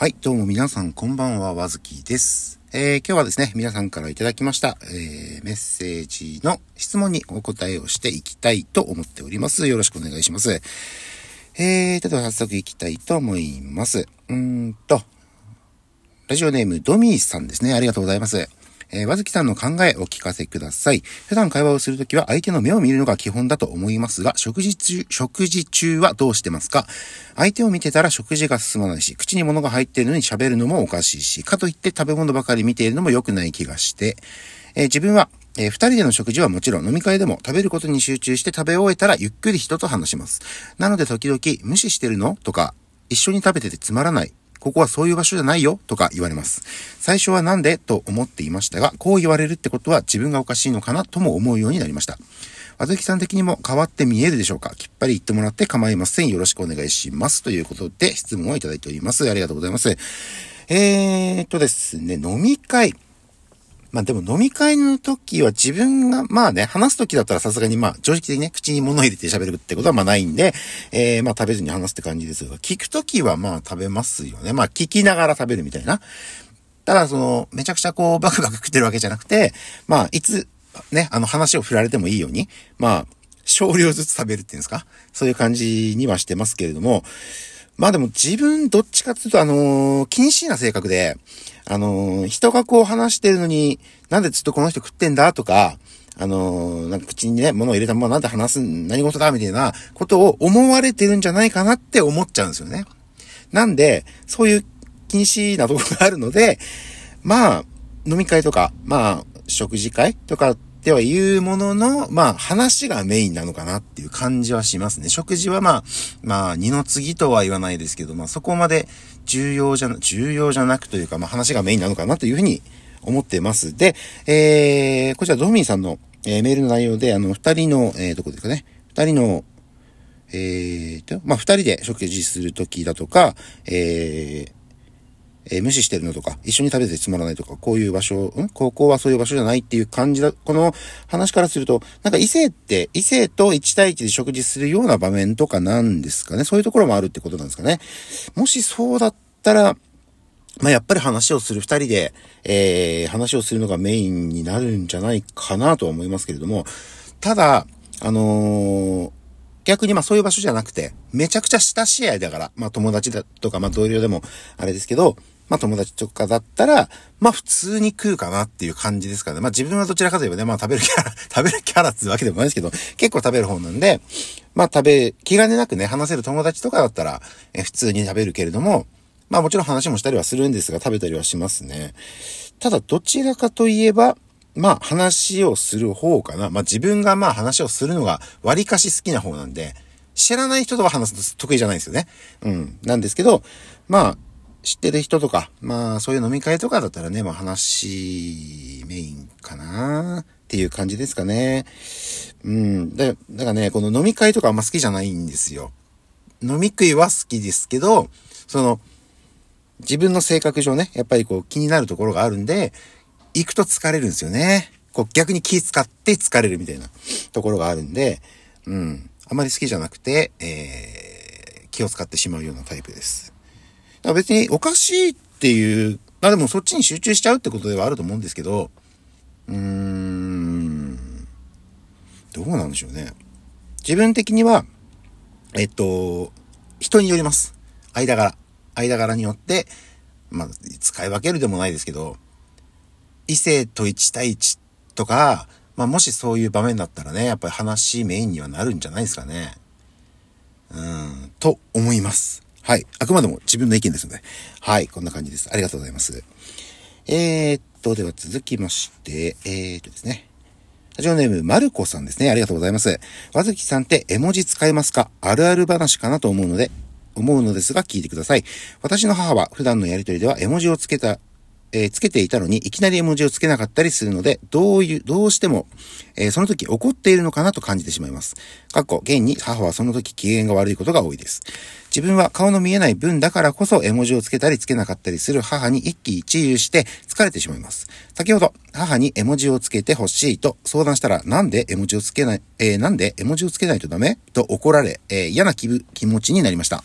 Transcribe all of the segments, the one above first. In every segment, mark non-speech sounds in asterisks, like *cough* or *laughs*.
はい、どうも皆さんこんばんは、わずきです。えー、今日はですね、皆さんからいただきました、えー、メッセージの質問にお答えをしていきたいと思っております。よろしくお願いします。えー、では早速いきたいと思います。うーんと、ラジオネームドミーさんですね。ありがとうございます。えー、わずきさんの考えお聞かせください。普段会話をするときは相手の目を見るのが基本だと思いますが、食事中、食事中はどうしてますか？相手を見てたら食事が進まないし、口に物が入っているのに喋るのもおかしいし、かといって食べ物ばかり見ているのも良くない気がして、えー自分は、えー二人での食事はもちろん飲み会でも食べることに集中して食べ終えたらゆっくり人と話します。なので時々無視してるの？とか、一緒に食べててつまらない。ここはそういう場所じゃないよとか言われます。最初はなんでと思っていましたが、こう言われるってことは自分がおかしいのかなとも思うようになりました。あずきさん的にも変わって見えるでしょうか？きっぱり言ってもらって構いません。よろしくお願いします。ということで質問をいただいております。ありがとうございます。えーっとですね、飲み会。まあでも飲み会の時は自分が、まあね、話す時だったらさすがにまあ常識的にね、口に物入れて喋るってことはまあないんで、えー、まあ食べずに話すって感じですが、聞く時はまあ食べますよね。まあ聞きながら食べるみたいな。ただその、めちゃくちゃこう、バクバク食ってるわけじゃなくて、まあいつ、ね、あの話を振られてもいいように、まあ、少量ずつ食べるっていうんですか？そういう感じにはしてますけれども、まあでも自分どっちかっていうとあのー、気にしいな性格で、あのー、人がこう話してるのに、なんでずっとこの人食ってんだとか、あのー、なんか口にね、物を入れたままなんで話す、何事だみたいなことを思われてるんじゃないかなって思っちゃうんですよね。なんで、そういう気にしいなところがあるので、まあ、飲み会とか、まあ、食事会とかっては言うものの、まあ、話がメインなのかなっていう感じはしますね。食事はまあ、まあ、二の次とは言わないですけど、まあ、そこまで重要じゃ、重要じゃなくというか、まあ、話がメインなのかなというふうに思ってます。で、えー、こちらドミーさんの、えーメールの内容で、あの、二人の、えー、どこですかね。二人の、えーと、まあ、二人で食事するときだとか、えー、えー無視してるのとか、一緒に食べてつまらないとか、こういう場所、ん？高校はそういう場所じゃないっていう感じだ、この話からすると、なんか異性って、異性と1対1で食事するような場面とかなんですかね？そういうところもあるってことなんですかね？もしそうだったら、まあ、やっぱり話をする二人で、えー、話をするのがメインになるんじゃないかなとは思いますけれども、ただ、あのー逆にまあそういう場所じゃなくて、めちゃくちゃ親しい間だから、まあ友達だとか、まあ同僚でもあれですけど、まあ友達とかだったら、まあ普通に食うかなっていう感じですからね。まあ自分はどちらかといえばね、まあ食べるキャラ、*laughs* 食べるキャラってわけでもないですけど、結構食べる方なんで、まあ食べ、気兼ねなくね、話せる友達とかだったら、え普通に食べるけれども、まあもちろん話もしたりはするんですが、食べたりはしますね。ただどちらかといえば、まあ話をする方かな。まあ自分がまあ話をするのが割かし好きな方なんで、知らない人とは話すの得意じゃないんですよね。うん。なんですけど、まあ、知ってる人とか、まあそういう飲み会とかだったらね、まあ話メインかなっていう感じですかね。うん。だだからね、この飲み会とかあんま好きじゃないんですよ。飲み食いは好きですけど、その、自分の性格上ね、やっぱりこう気になるところがあるんで、行くと疲れるんですよね。こう逆に気使って疲れるみたいなところがあるんで、うん。あまり好きじゃなくて、えー、気を使ってしまうようなタイプです。だから別におかしいっていう、まあでもそっちに集中しちゃうってことではあると思うんですけど、うーん、どうなんでしょうね。自分的には、えっと、人によります。間柄。間柄によって、まあ、使い分けるでもないですけど、異性と1対1とか、まあもしそういう場面だったらね、やっぱり話メインにはなるんじゃないですかね。うん、と思います。はい。あくまでも自分の意見ですので。はい。こんな感じです。ありがとうございます。えー、っと、では続きまして、えー、っとですね。ラジオネーム、まるこさんですね。ありがとうございます。わずきさんって絵文字使いますか？あるある話かなと思うので、思うのですが聞いてください。私の母は普段のやりとりでは絵文字をつけた、えーつけていたのに、いきなり絵文字をつけなかったりするので、どういう、どうしても、えーその時怒っているのかなと感じてしまいます。かっこ、現に母はその時機嫌が悪いことが多いです。自分は顔の見えない分だからこそ絵文字をつけたりつけなかったりする母に一喜一憂して疲れてしまいます。先ほど、母に絵文字をつけてほしいと相談したら、なんで絵文字をつけない、えーなんで絵文字をつけないとダメ？と怒られ、えー嫌な気分気持ちになりました。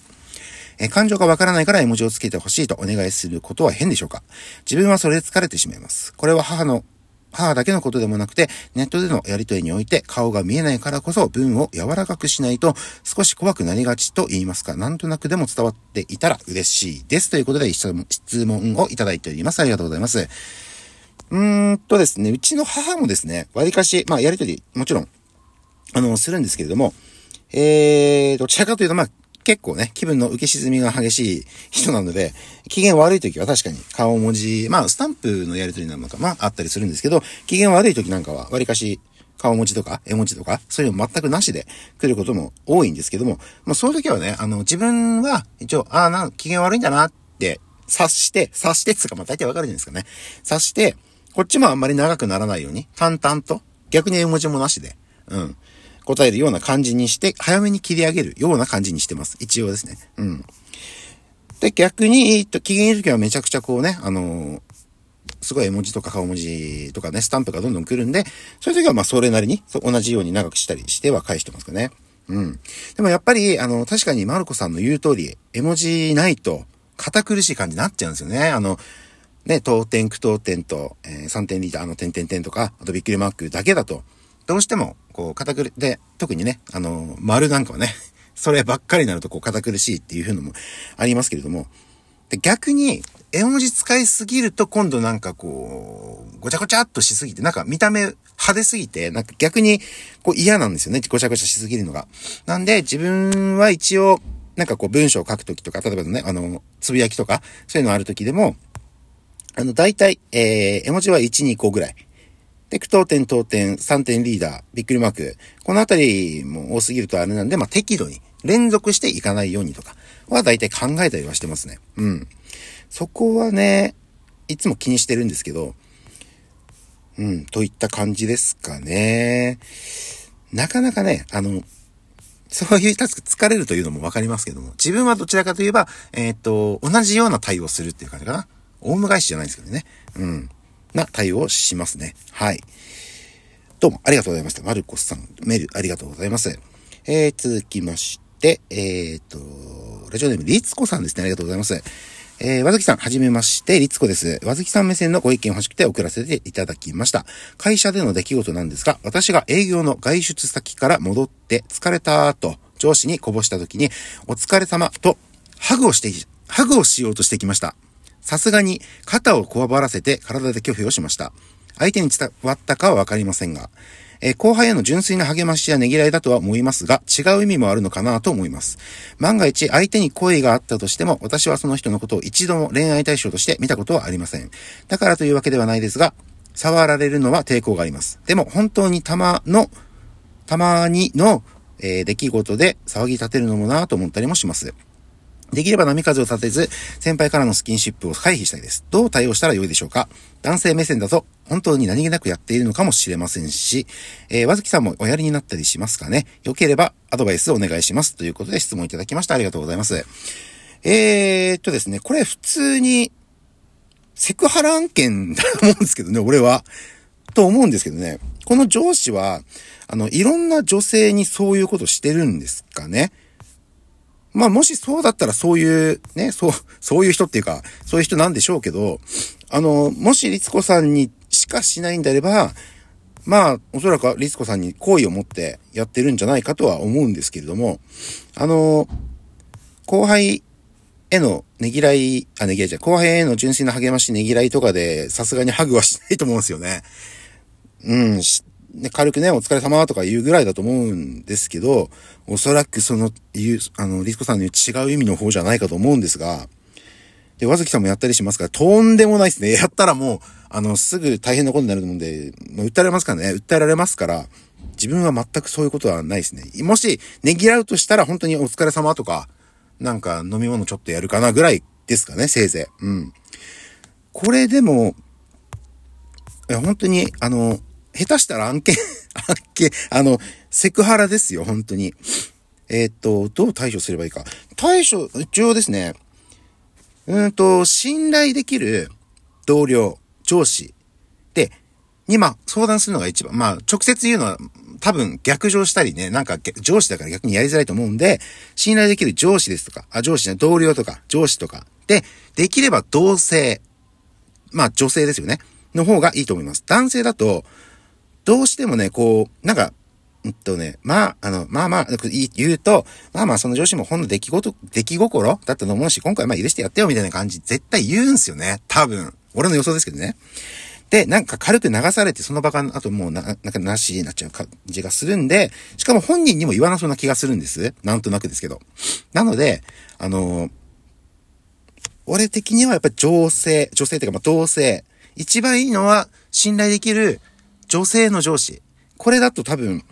え感情がわからないから絵文字をつけてほしいとお願いすることは変でしょうか？自分はそれで疲れてしまいます。これは母の母だけのことでもなくて、ネットでのやりとりにおいて顔が見えないからこそ文を柔らかくしないと少し怖くなりがちと言いますか、なんとなくでも伝わっていたら嬉しいです。ということで質問をいただいております。ありがとうございます。うーんとですね、うちの母もですね、割かし、まあやりとり、もちろん、あの、するんですけれども、えー、どちらかというと、まあ、結構ね、気分の浮き沈みが激しい人なので、機嫌悪い時は確かに顔文字、まあ、スタンプのやりとりなのか、まあ、あったりするんですけど、機嫌悪い時なんかは、割かし、顔文字とか、絵文字とか、そういうの全くなしで来ることも多いんですけども、まあ、そういう時はね、あの、自分は、一応、ああ、な、機嫌悪いんだなって、察して、察してっつうか、まあ、大体わかるじゃないですかね。察して、こっちもあんまり長くならないように、淡々と、逆に絵文字もなしで、うん。答えるような感じにして、早めに切り上げるような感じにしてます。一応ですね。うん。で、逆に、えっと、機嫌いい時はめちゃくちゃこうね、あのー、すごい絵文字とか顔文字とかね、スタンプがどんどん来るんで、そういう時はまあそれなりに、同じように長くしたりしては返してますかね。うん。でもやっぱり、あの、確かにマルコさんの言う通り、絵文字ないと、堅苦しい感じになっちゃうんですよね。あの、ね、当点、句当点と、えー、3点リーダーの点点点とか、あとびっくりマークだけだと、どうしても、こう、堅苦で、特にね、あの、丸なんかはね、*laughs* そればっかりになるとこう堅苦しいっていうのもありますけれども、で逆に、絵文字使いすぎると今度なんかこう、ごちゃごちゃっとしすぎて、なんか見た目派手すぎて、なんか逆にこう嫌なんですよね。ごちゃごちゃしすぎるのが。なんで自分は一応、なんかこう文章を書くときとか、例えばね、あの、つぶやきとか、そういうのあるときでも、あの、大体、えー、絵文字は1、2個ぐらい。で、句読点、当点、3点リーダー、びっくりマーク。このあたりも多すぎるとあれなんで、まあ、適度に連続していかないようにとかは大体考えたりはしてますね。うん。そこはね、いつも気にしてるんですけど、うん、といった感じですかね。なかなかね、あの、そういうタスク疲れるというのもわかりますけども、自分はどちらかといえば、えっ、と、同じような対応するっていう感じかな。オウム返しじゃないですけどね。うん。な対応をしますね。はい。どうもありがとうございました。マルコスさん、メールありがとうございます。えー、続きまして、えーと、ラジオネーム、リツコさんですね。ありがとうございます。えー、和月さん、はじめまして、リツコです。和月さん目線のご意見を欲しくて送らせていただきました。会社での出来事なんですが、私が営業の外出先から戻って疲れたと上司にこぼした時に、お疲れ様とハグをして、ハグをしようとしてきました。さすがに肩をこわばらせて体で拒否をしました。相手に伝わったかはわかりませんが、え、後輩への純粋な励ましやねぎらいだとは思いますが、違う意味もあるのかなと思います。万が一相手に恋があったとしても、私はその人のことを一度も恋愛対象として見たことはありません。だからというわけではないですが、触られるのは抵抗があります。でも本当にたまの、たまにの、えー、出来事で騒ぎ立てるのもなぁと思ったりもします。できれば波風を立てず、先輩からのスキンシップを回避したいです。どう対応したらよいでしょうか？男性目線だと、本当に何気なくやっているのかもしれませんし、えー、和月さんもおやりになったりしますかね？よければアドバイスをお願いします。ということで質問いただきました。ありがとうございます。えー、っとですね、これ普通に、セクハラ案件だと思うんですけどね、俺は。と思うんですけどね。この上司は、あの、いろんな女性にそういうことしてるんですかね？まあもしそうだったらそういう、ね、そう、そういう人っていうか、そういう人なんでしょうけど、あの、もし律子さんにしかしないんであれば、まあ、おそらく律子さんに好意を持ってやってるんじゃないかとは思うんですけれども、あの、後輩へのねぎらい、あ、ねぎらいじゃ後輩への純粋な励ましねぎらいとかで、さすがにハグはしないと思うんですよね。うん、ね、軽くね、お疲れ様とか言うぐらいだと思うんですけど、おそらくその、言う、あの、リスコさんの違う意味の方じゃないかと思うんですが、で、和月さんもやったりしますから、とんでもないですね。やったらもう、あの、すぐ大変なことになると思うんで、もう訴えられますからね、訴えられますから、自分は全くそういうことはないですね。もし、ねぎらうとしたら、本当にお疲れ様とか、なんか飲み物ちょっとやるかなぐらいですかね、せいぜい。うん。これでも、いや、本当に、あの、下手したら案件 *laughs* 案件、あの、セクハラですよ、本当に。えー、っと、どう対処すればいいか。対処、一応ですね、うんと、信頼できる同僚、上司で、に、まあ、相談するのが一番。まあ、直接言うのは、多分逆上したりね、なんか上司だから逆にやりづらいと思うんで、信頼できる上司ですとか、あ、上司ね、同僚とか、上司とか、で、できれば同性、まあ女性ですよね、の方がいいと思います。男性だと、どうしてもね、こう、なんか、うんとね、まあ、あの、まあまあ、言うと、まあまあ、その上司もほんの出来事、出来心だったと思うし、今回まあ許してやってよみたいな感じ、絶対言うんすよね。多分。俺の予想ですけどね。で、なんか軽く流されて、その場が、あともうな、なんかなしになっちゃう感じがするんで、しかも本人にも言わなそうな気がするんです。なんとなくですけど。なので、あのー、俺的にはやっぱり女性、女性っていうかまあ同性。一番いいのは、信頼できる女性の上司。これだと多分、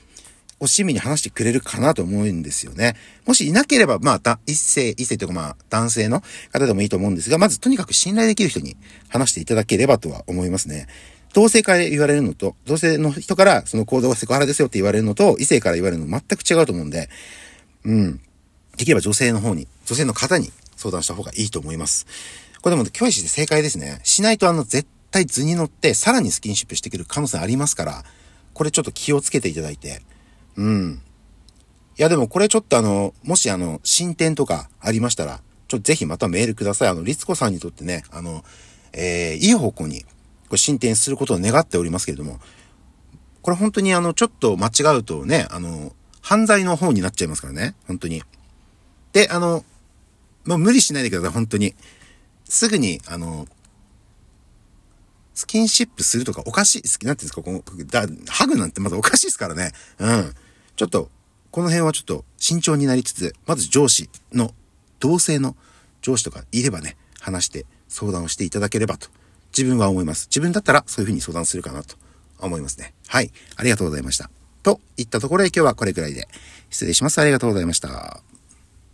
惜しみに話してくれるかなと思うんですよね。もしいなければ、まあ、一世、一世というかまあ、男性の方でもいいと思うんですが、まずとにかく信頼できる人に話していただければとは思いますね。同性から言われるのと、同性の人からその行動がセクハラですよって言われるのと、異性から言われるの全く違うと思うんで、うん。できれば女性の方に、女性の方に相談した方がいいと思います。これでも、教師で正解ですね。しないとあの、絶対図に乗って、さらにスキンシップしてくる可能性ありますから、これちょっと気をつけていただいて、うん。いやでもこれちょっとあの、もしあの、進展とかありましたら、ちょっとぜひまたメールください。あの、律子さんにとってね、あの、えー、いい方向に、これ進展することを願っておりますけれども、これ本当にあの、ちょっと間違うとね、あの、犯罪の方になっちゃいますからね、本当に。で、あの、もう無理しないでください、本当に。すぐに、あの、スキンシップするとかおかしい、好きなんていうんですか、この、だ、ハグなんてまだおかしいですからね。うん。ちょっと、この辺はちょっと慎重になりつつ、まず上司の、同性の上司とかいればね、話して相談をしていただければと、自分は思います。自分だったらそういうふうに相談するかなと思いますね。はい。ありがとうございました。といったところで今日はこれくらいで失礼します。ありがとうございました。